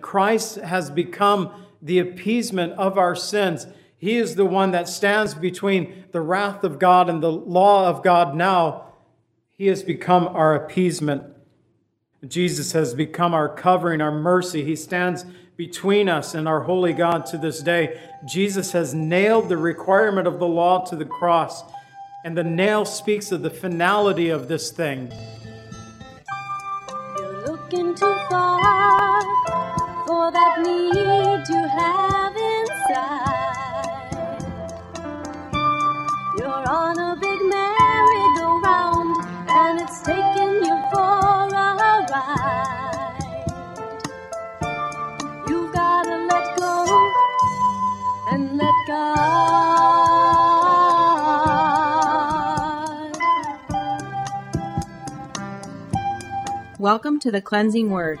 Christ has become the appeasement of our sins. He is the one that stands between the wrath of God and the law of God now. He has become our appeasement. Jesus has become our covering, our mercy. He stands between us and our holy God to this day. Jesus has nailed the requirement of the law to the cross, and the nail speaks of the finality of this thing. You're looking too far that need you have inside. You're on a big merry-go-round, and it's taking you for a ride. You've gotta let go and let. Welcome to the Cleansing Word.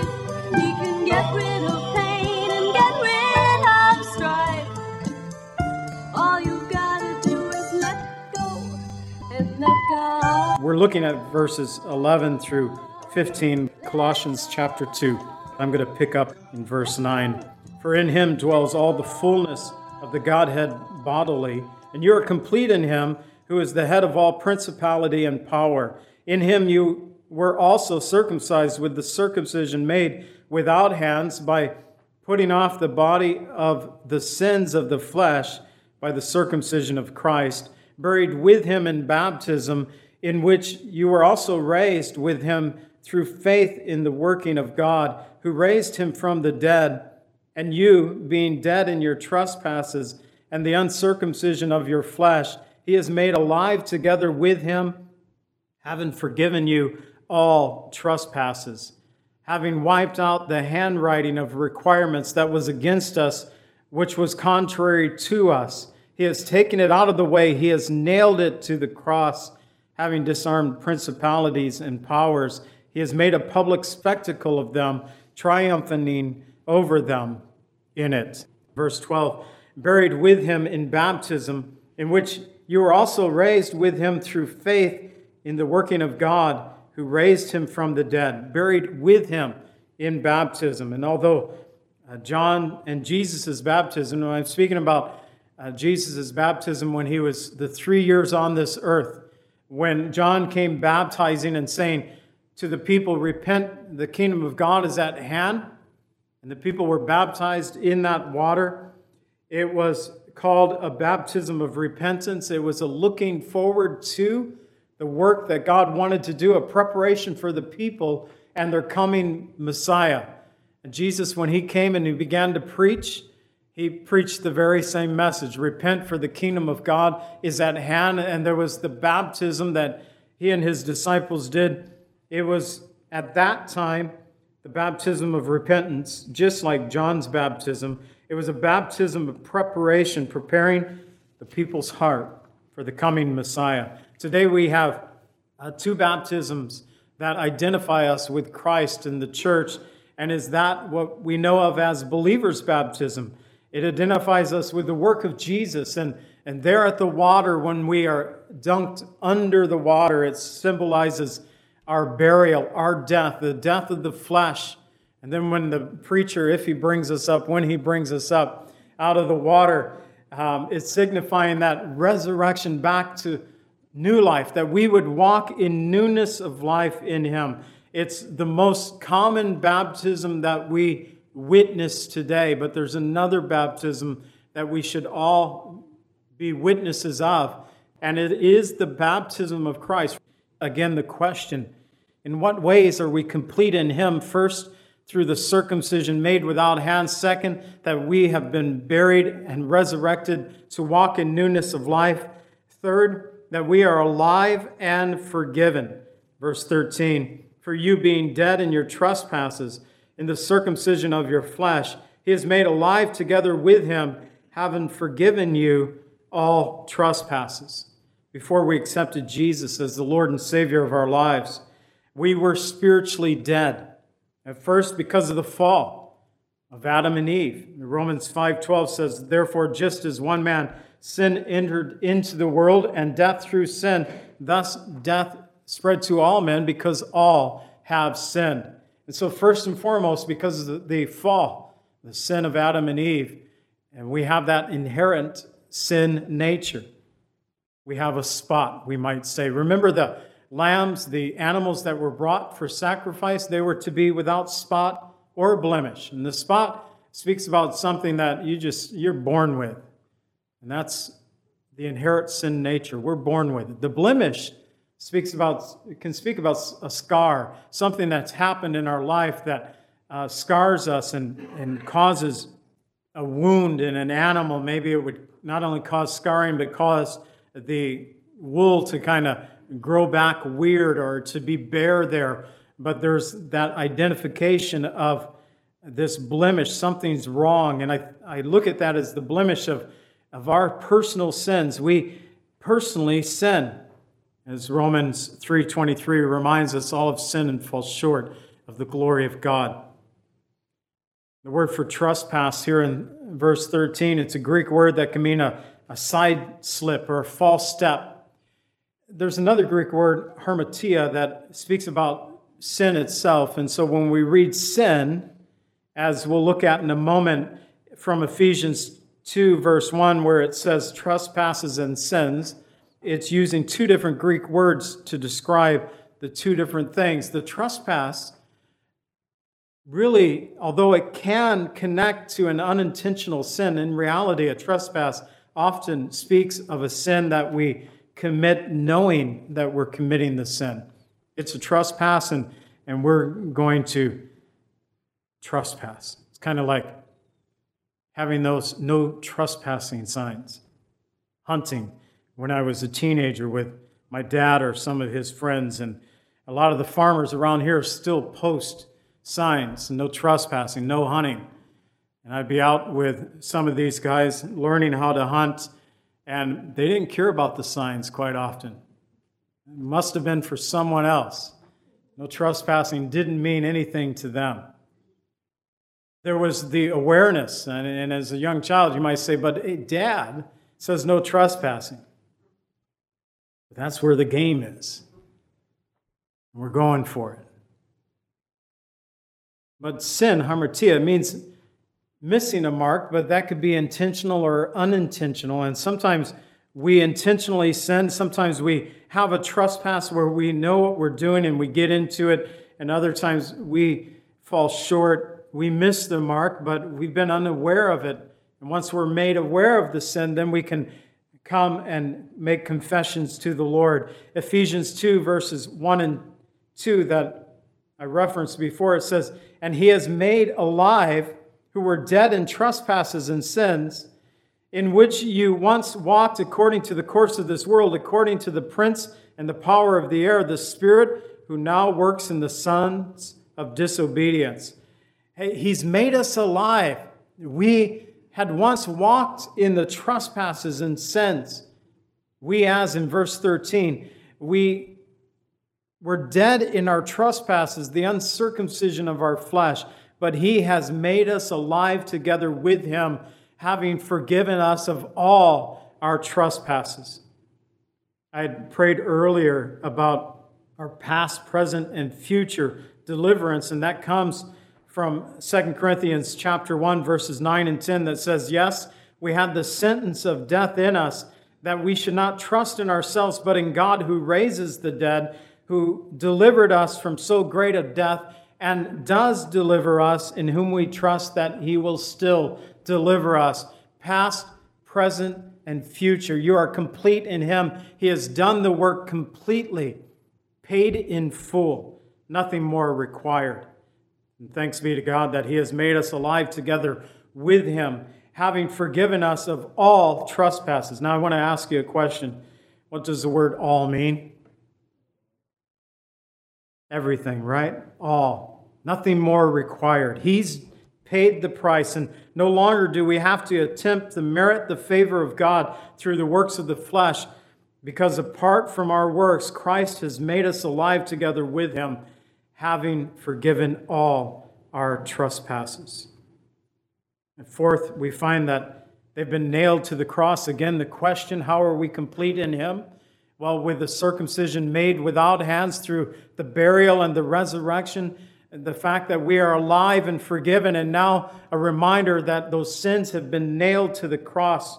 Get rid of pain and get rid of strife. All you gotta do is let go and let God. We're looking at verses 11 through 15, Colossians chapter 2. I'm going to pick up in verse 9. For in him dwells all the fullness of the Godhead bodily, and you are complete in him who is the head of all principality and power. In him you were also circumcised with the circumcision made without hands by putting off the body of the sins of the flesh by the circumcision of Christ, buried with him in baptism, in which you were also raised with him through faith in the working of God, who raised him from the dead. And you, being dead in your trespasses and the uncircumcision of your flesh, he has made alive together with him, having forgiven you all trespasses, having wiped out the handwriting of requirements that was against us, which was contrary to us. He has taken it out of the way, he has nailed it to the cross, having disarmed principalities and powers. He has made a public spectacle of them, triumphing over them in it. Verse 12 buried with him in baptism, in which you were also raised with him through faith in the working of God who raised him from the dead, buried with him in baptism. And although uh, John and Jesus' baptism, I'm speaking about uh, Jesus' baptism when he was the three years on this earth, when John came baptizing and saying to the people, Repent, the kingdom of God is at hand, and the people were baptized in that water. It was called a baptism of repentance. It was a looking forward to the work that God wanted to do, a preparation for the people and their coming Messiah. And Jesus, when he came and he began to preach, he preached the very same message repent, for the kingdom of God is at hand. And there was the baptism that he and his disciples did. It was at that time the baptism of repentance, just like John's baptism. It was a baptism of preparation, preparing the people's heart for the coming Messiah. Today we have uh, two baptisms that identify us with Christ in the church, and is that what we know of as believers' baptism? It identifies us with the work of Jesus, and, and there at the water, when we are dunked under the water, it symbolizes our burial, our death, the death of the flesh and then when the preacher, if he brings us up, when he brings us up out of the water, um, it's signifying that resurrection back to new life, that we would walk in newness of life in him. It's the most common baptism that we witness today, but there's another baptism that we should all be witnesses of, and it is the baptism of Christ. Again, the question in what ways are we complete in him? First, through the circumcision made without hands. Second, that we have been buried and resurrected to walk in newness of life. Third, that we are alive and forgiven. Verse 13, for you being dead in your trespasses in the circumcision of your flesh. He is made alive together with him, having forgiven you all trespasses. Before we accepted Jesus as the Lord and Savior of our lives, we were spiritually dead. At first, because of the fall of Adam and Eve. Romans 5:12 says, "Therefore, just as one man sin entered into the world, and death through sin, thus death spread to all men because all have sinned." And so, first and foremost, because of the fall, the sin of Adam and Eve, and we have that inherent sin nature. We have a spot, we might say. Remember the lambs, the animals that were brought for sacrifice, they were to be without spot or blemish. And the spot speaks about something that you just you're born with. And that's the inherent sin nature. We're born with it. The blemish speaks about can speak about a scar, something that's happened in our life that uh, scars us and, and causes a wound in an animal. Maybe it would not only cause scarring, but cause the wool to kind of grow back weird or to be bare there. But there's that identification of this blemish, something's wrong. And I, I look at that as the blemish of, of our personal sins. We personally sin. As Romans 3:23 reminds us, all of sin and fall short of the glory of God. The word for trespass here in verse 13, it's a Greek word that can mean a, a side slip or a false step. There's another Greek word, hamartia, that speaks about sin itself. And so when we read sin, as we'll look at in a moment from Ephesians 2, verse 1, where it says trespasses and sins, it's using two different Greek words to describe the two different things. The trespass, really, although it can connect to an unintentional sin, in reality, a trespass often speaks of a sin that we commit knowing that we're committing the sin. It's a trespass, and, and we're going to trespass. It's kind of like having those no trespassing signs. Hunting when I was a teenager with my dad or some of his friends, and a lot of the farmers around here still post signs no trespassing, no hunting. And I'd be out with some of these guys learning how to hunt, and they didn't care about the signs quite often. It must have been for someone else. No trespassing didn't mean anything to them. There was the awareness, and, and as a young child, you might say, but hey, dad says no trespassing. That's where the game is. We're going for it. But sin, hamartia, means missing a mark, but that could be intentional or unintentional. And sometimes we intentionally sin. Sometimes we have a trespass where we know what we're doing and we get into it. And other times we fall short. We miss the mark, but we've been unaware of it. And once we're made aware of the sin, then we can come and make confessions to the Lord. Ephesians 2, verses 1 and 2, that I referenced before, it says, And he has made alive who were dead in trespasses and sins, in which you once walked according to the course of this world, according to the prince and the power of the air, the spirit who now works in the sons of disobedience. He's made us alive. We had once walked in the trespasses and sins. We, as in verse 13, we were dead in our trespasses, the uncircumcision of our flesh but he has made us alive together with him, having forgiven us of all our trespasses. I had prayed earlier about our past, present, and future deliverance, and that comes from 2 Corinthians chapter 1 verses 9 and 10 that says, "Yes, we had the sentence of death in us that we should not trust in ourselves but in God who raises the dead, who delivered us from so great a death and does deliver us, in whom we trust that he will still deliver us, past, present, and future. You are complete in him. He has done the work completely, paid in full, nothing more required. And thanks be to God that he has made us alive together with him, having forgiven us of all trespasses. Now, I want to ask you a question. What does the word all mean? Everything, right? All Nothing more required. He's paid the price, and no longer do we have to attempt to merit the favor of God through the works of the flesh, because apart from our works, Christ has made us alive together with Him, having forgiven all our trespasses. And fourth, we find that they've been nailed to the cross. Again, the question how are we complete in Him? Well, with the circumcision made without hands through the burial and the resurrection, the fact that we are alive and forgiven, and now a reminder that those sins have been nailed to the cross,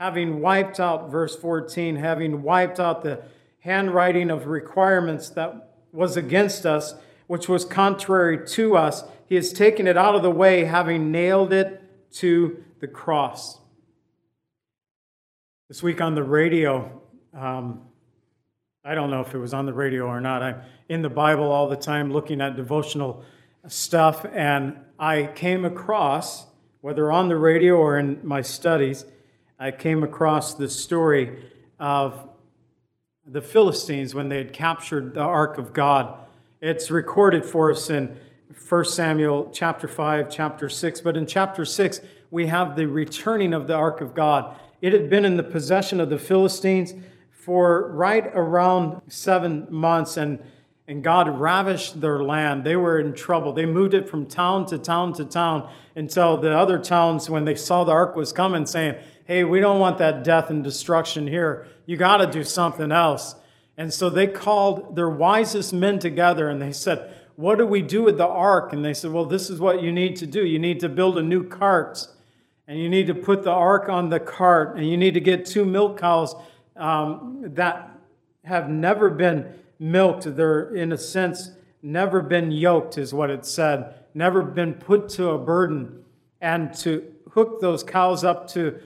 having wiped out, verse 14, having wiped out the handwriting of requirements that was against us, which was contrary to us, he has taken it out of the way, having nailed it to the cross. This week on the radio, um, I don't know if it was on the radio or not. I'm in the Bible all the time looking at devotional stuff, and I came across, whether on the radio or in my studies, I came across the story of the Philistines when they had captured the ark of God. It's recorded for us in 1 Samuel chapter 5, chapter 6, but in chapter 6, we have the returning of the ark of God. It had been in the possession of the Philistines for right around seven months, and, and God ravished their land. They were in trouble. They moved it from town to town to town until the other towns, when they saw the ark was coming, saying, Hey, we don't want that death and destruction here. You got to do something else. And so they called their wisest men together and they said, What do we do with the ark? And they said, Well, this is what you need to do. You need to build a new cart, and you need to put the ark on the cart, and you need to get two milk cows um, that have never been milked. They're, in a sense, never been yoked, is what it said, never been put to a burden. And to hook those cows up to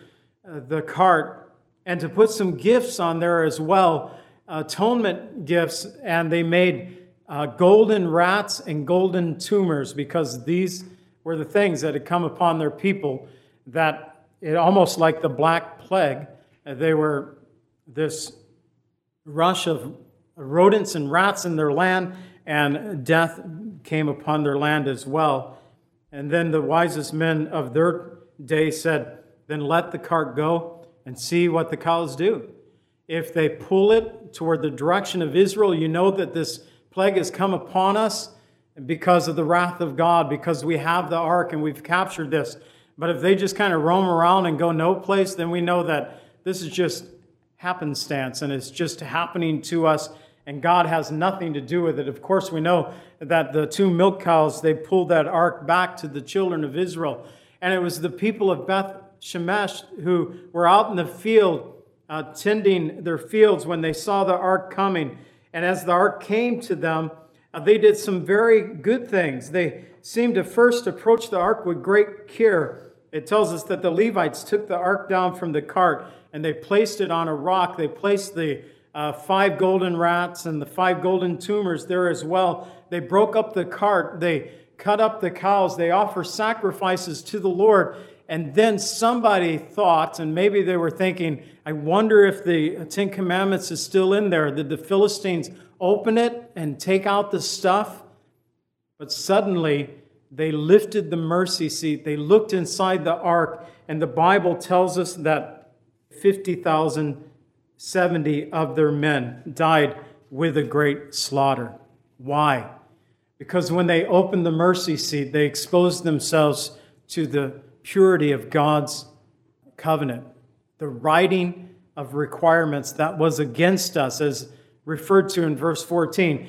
Uh, the cart and to put some gifts on there as well, uh, atonement gifts, and they made uh, golden rats and golden tumors because these were the things that had come upon their people that it almost like the black plague. Uh, they were this rush of rodents and rats in their land, and death came upon their land as well. And then the wisest men of their day said, Then let the cart go and see what the cows do. If they pull it toward the direction of Israel, you know that this plague has come upon us because of the wrath of God, because we have the ark and we've captured this. But if they just kind of roam around and go no place, then we know that this is just happenstance and it's just happening to us and God has nothing to do with it. Of course, we know that the two milk cows, they pulled that ark back to the children of Israel. And it was the people of Beth Shemesh who were out in the field uh, tending their fields when they saw the ark coming. And as the ark came to them, uh, they did some very good things. They seemed to first approach the ark with great care. It tells us that the Levites took the ark down from the cart and they placed it on a rock. They placed the uh, five golden rats and the five golden tumors there as well. They broke up the cart. They cut up the cows. They offer sacrifices to the Lord. And then somebody thought, and maybe they were thinking, I wonder if the Ten Commandments is still in there. Did the Philistines open it and take out the stuff? But suddenly, they lifted the mercy seat. They looked inside the ark, and the Bible tells us that 50,070 of their men died with a great slaughter. Why? Because when they opened the mercy seat, they exposed themselves to the purity of God's covenant, the writing of requirements that was against us, as referred to in verse 14.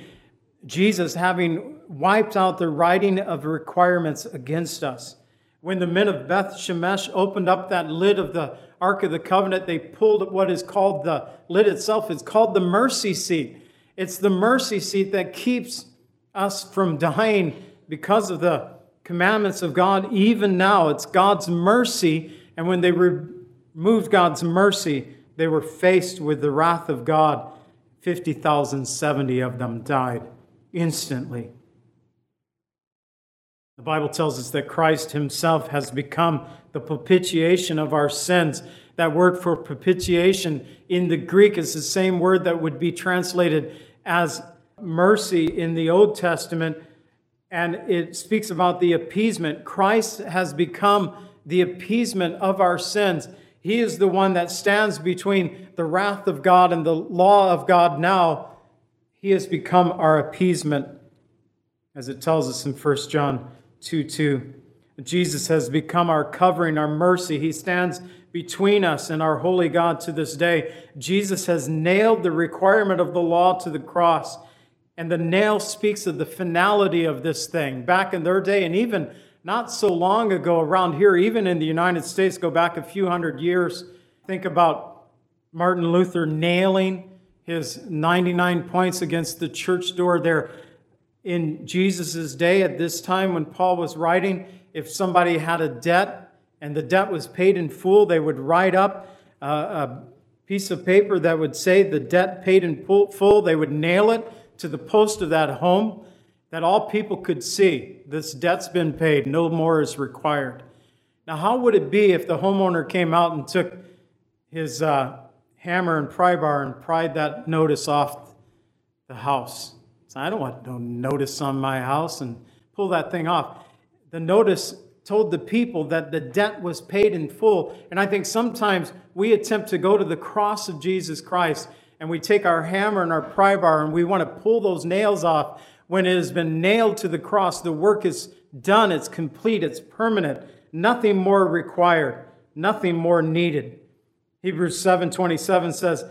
Jesus having wiped out the writing of requirements against us. When the men of Beth Shemesh opened up that lid of the Ark of the Covenant, they pulled what is called the lid itself. It's called the mercy seat. It's the mercy seat that keeps us from dying because of the commandments of God. Even now, it's God's mercy. And when they removed God's mercy, they were faced with the wrath of God. 50,070 of them died instantly. The Bible tells us that Christ himself has become the propitiation of our sins. That word for propitiation in the Greek is the same word that would be translated as mercy in the Old Testament. And it speaks about the appeasement. Christ has become the appeasement of our sins. He is the one that stands between the wrath of God and the law of God now. He has become our appeasement, as it tells us in 1 John 2 2. Jesus has become our covering, our mercy. He stands between us and our holy God to this day. Jesus has nailed the requirement of the law to the cross. And the nail speaks of the finality of this thing. Back in their day, and even not so long ago around here, even in the United States, go back a few hundred years, think about Martin Luther nailing his 99 points against the church door there in Jesus' day at this time when Paul was writing. If somebody had a debt and the debt was paid in full, they would write up uh, a piece of paper that would say the debt paid in full. They would nail it to the post of that home that all people could see this debt's been paid, no more is required. Now, how would it be if the homeowner came out and took his uh, hammer and pry bar and pried that notice off the house? So I don't want no notice on my house and pull that thing off. The notice told the people that the debt was paid in full. And I think sometimes we attempt to go to the cross of Jesus Christ and we take our hammer and our pry bar and we want to pull those nails off when it has been nailed to the cross, the work is done, it's complete, it's permanent. Nothing more required, nothing more needed. Hebrews 7:27 says,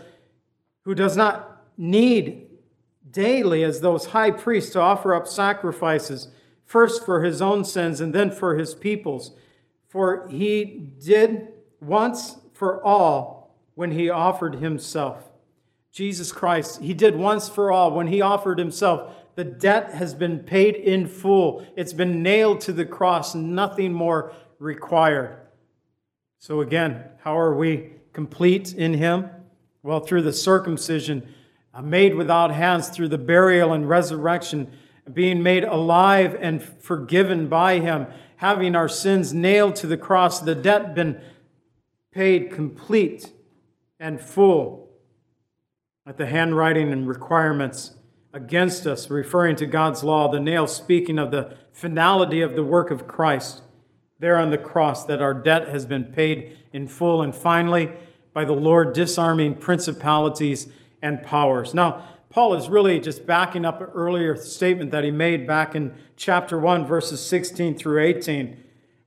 "Who does not need daily as those high priests to offer up sacrifices, first for his own sins and then for his people's, for he did once for all when he offered himself." Jesus Christ, he did once for all when he offered himself the debt has been paid in full. It's been nailed to the cross, nothing more required. So, again, how are we complete in Him? Well, through the circumcision uh, made without hands, through the burial and resurrection, being made alive and forgiven by Him, having our sins nailed to the cross, the debt been paid complete and full at the handwriting and requirements against us, referring to God's law, the nail speaking of the finality of the work of Christ there on the cross, that our debt has been paid in full. And finally, by the Lord disarming principalities and powers. Now, Paul is really just backing up an earlier statement that he made back in chapter 1, verses 16 through 18,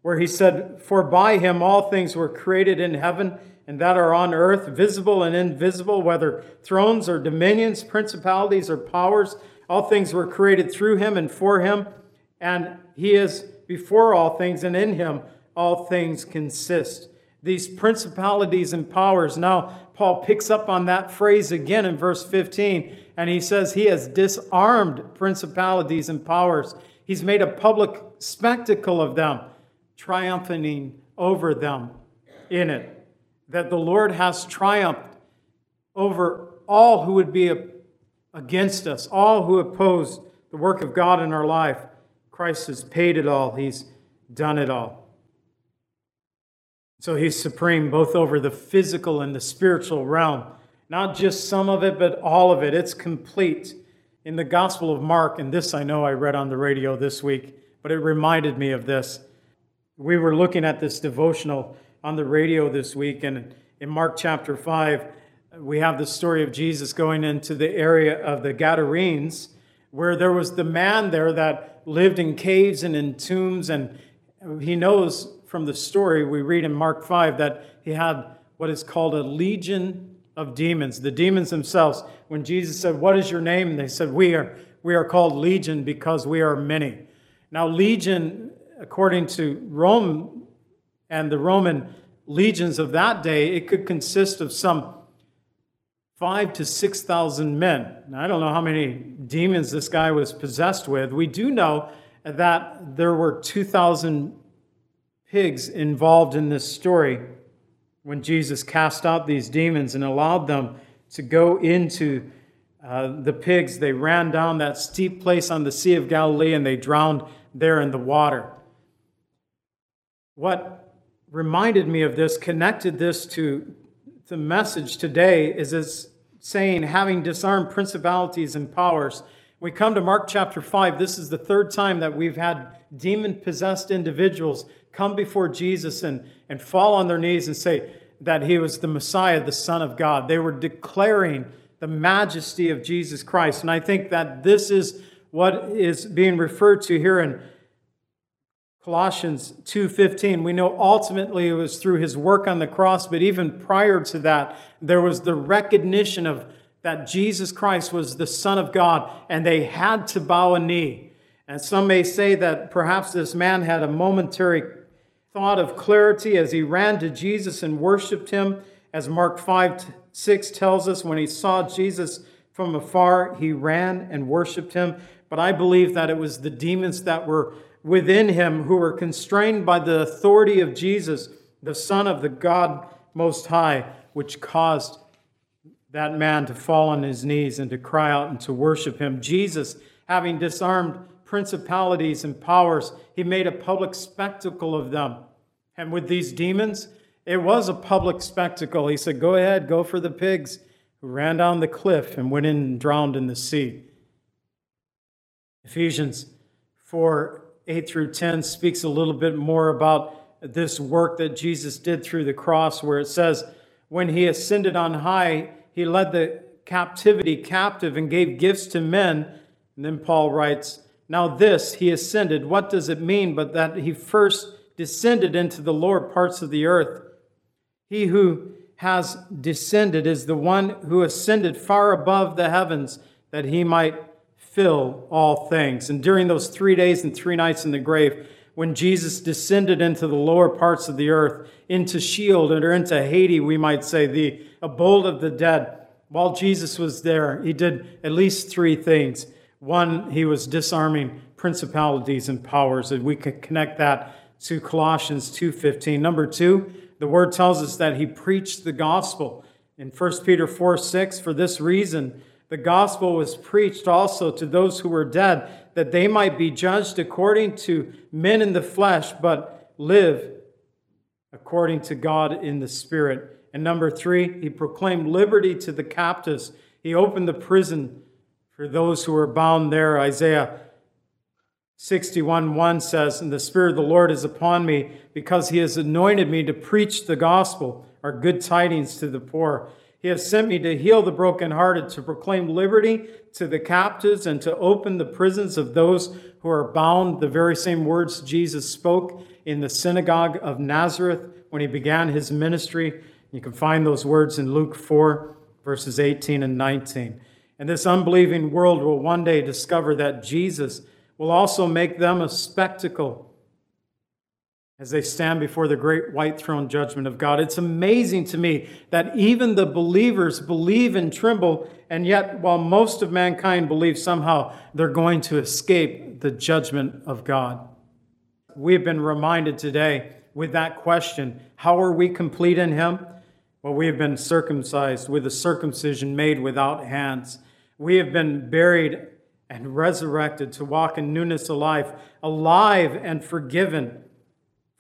where he said, For by him all things were created in heaven and that are on earth, visible and invisible, whether thrones or dominions, principalities or powers. All things were created through him and for him, and he is before all things, and in him all things consist. These principalities and powers. Now, Paul picks up on that phrase again in verse 15, and he says he has disarmed principalities and powers. He's made a public spectacle of them, triumphing over them in it that the Lord has triumphed over all who would be against us, all who oppose the work of God in our life. Christ has paid it all, He's done it all. So He's supreme both over the physical and the spiritual realm. Not just some of it, but all of it. It's complete. In the Gospel of Mark, and this I know I read on the radio this week, but it reminded me of this. We were looking at this devotional on the radio this week. And in Mark chapter 5, we have the story of Jesus going into the area of the Gadarenes, where there was the man there that lived in caves and in tombs. And he knows from the story we read in Mark 5 that he had what is called a legion of demons. The demons themselves, when Jesus said, What is your name? They said, We are, we are called legion because we are many. Now, legion, according to Rome, and the Roman legions of that day, it could consist of some five to 6,000 men. Now, I don't know how many demons this guy was possessed with. We do know that there were 2,000 pigs involved in this story when Jesus cast out these demons and allowed them to go into uh, the pigs. They ran down that steep place on the Sea of Galilee and they drowned there in the water. What reminded me of this, connected this to the message today, is it's saying, having disarmed principalities and powers. We come to Mark chapter 5. This is the third time that we've had demon possessed individuals come before Jesus and, and fall on their knees and say that he was the Messiah, the Son of God. They were declaring the majesty of Jesus Christ. And I think that this is what is being referred to here in Colossians 2:15 we know ultimately it was through his work on the cross but even prior to that there was the recognition of that Jesus Christ was the son of God and they had to bow a knee. And some may say that perhaps this man had a momentary thought of clarity as he ran to Jesus and worshiped him. As Mark 5 6 tells us when he saw Jesus from afar he ran and worshiped him. But I believe that it was the demons that were within him who were constrained by the authority of Jesus, the Son of the God Most High, which caused that man to fall on his knees and to cry out and to worship him. Jesus, having disarmed principalities and powers, he made a public spectacle of them. And with these demons, it was a public spectacle. He said, Go ahead, go for the pigs, who ran down the cliff and went in and drowned in the sea. Ephesians 4 8 through 10 speaks a little bit more about this work that Jesus did through the cross, where it says, When he ascended on high, he led the captivity captive and gave gifts to men. And then Paul writes, Now this, he ascended, what does it mean but that he first descended into the lower parts of the earth? He who has descended is the one who ascended far above the heavens that he might fill all things. And during those three days and three nights in the grave, when Jesus descended into the lower parts of the earth, into Sheol or into Hades, we might say, the abode of the dead, while Jesus was there, he did at least three things. One, he was disarming principalities and powers, and we can connect that to Colossians 2:15. Number two, the word tells us that he preached the gospel. In 1 Peter 4 6, for this reason, the gospel was preached also to those who were dead, that they might be judged according to men in the flesh, but live according to God in the Spirit. And number three, he proclaimed liberty to the captives. He opened the prison for those who were bound there. Isaiah 61 1 says, And the Spirit of the Lord is upon me, because he has anointed me to preach the gospel, or good tidings to the poor. He has sent me to heal the brokenhearted, to proclaim liberty to the captives, and to open the prisons of those who are bound. The very same words Jesus spoke in the synagogue of Nazareth when he began his ministry. You can find those words in Luke 4, verses 18 and 19. And this unbelieving world will one day discover that Jesus will also make them a spectacle as they stand before the great white throne judgment of God. It's amazing to me that even the believers believe and tremble, and yet, while most of mankind believes somehow they're going to escape the judgment of God. We have been reminded today with that question how are we complete in Him? Well, we have been circumcised with a circumcision made without hands. We have been buried and resurrected to walk in newness of life, alive and forgiven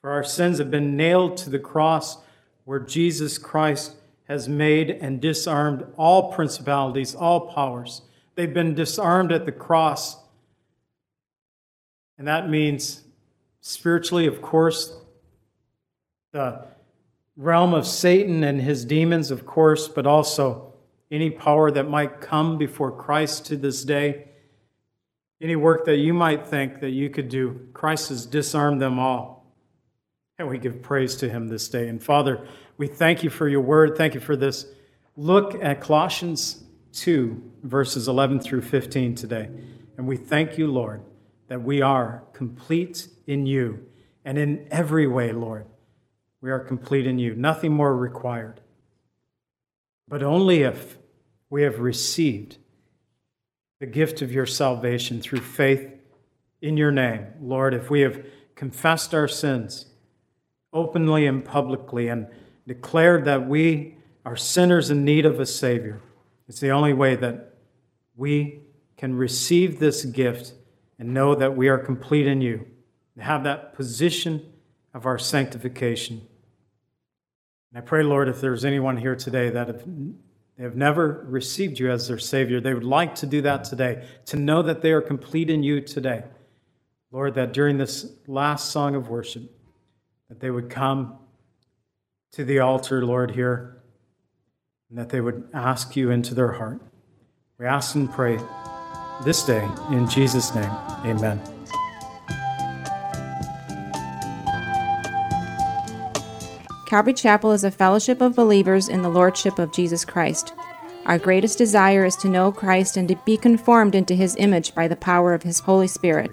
for our sins have been nailed to the cross where Jesus Christ has made and disarmed all principalities, all powers. They've been disarmed at the cross. And that means spiritually, of course, the realm of Satan and his demons, of course, but also any power that might come before Christ to this day. Any work that you might think that you could do, Christ has disarmed them all. And we give praise to him this day. And Father, we thank you for your word. Thank you for this look at Colossians 2, verses 11 through 15 today. And we thank you, Lord, that we are complete in you. And in every way, Lord, we are complete in you. Nothing more required. But only if we have received the gift of your salvation through faith in your name. Lord, if we have confessed our sins, openly and publicly and declared that we are sinners in need of a Savior. It's the only way that we can receive this gift and know that we are complete in you, and have that position of our sanctification. And I pray, Lord, if there's anyone here today that have never received you as their Savior. They would like to do that today, to know that they are complete in you today. Lord, that during this last song of worship, that they would come to the altar, Lord, here, and that they would ask you into their heart. We ask and pray this day in Jesus' name. Amen. Calvary Chapel is a fellowship of believers in the Lordship of Jesus Christ. Our greatest desire is to know Christ and to be conformed into his image by the power of his Holy Spirit.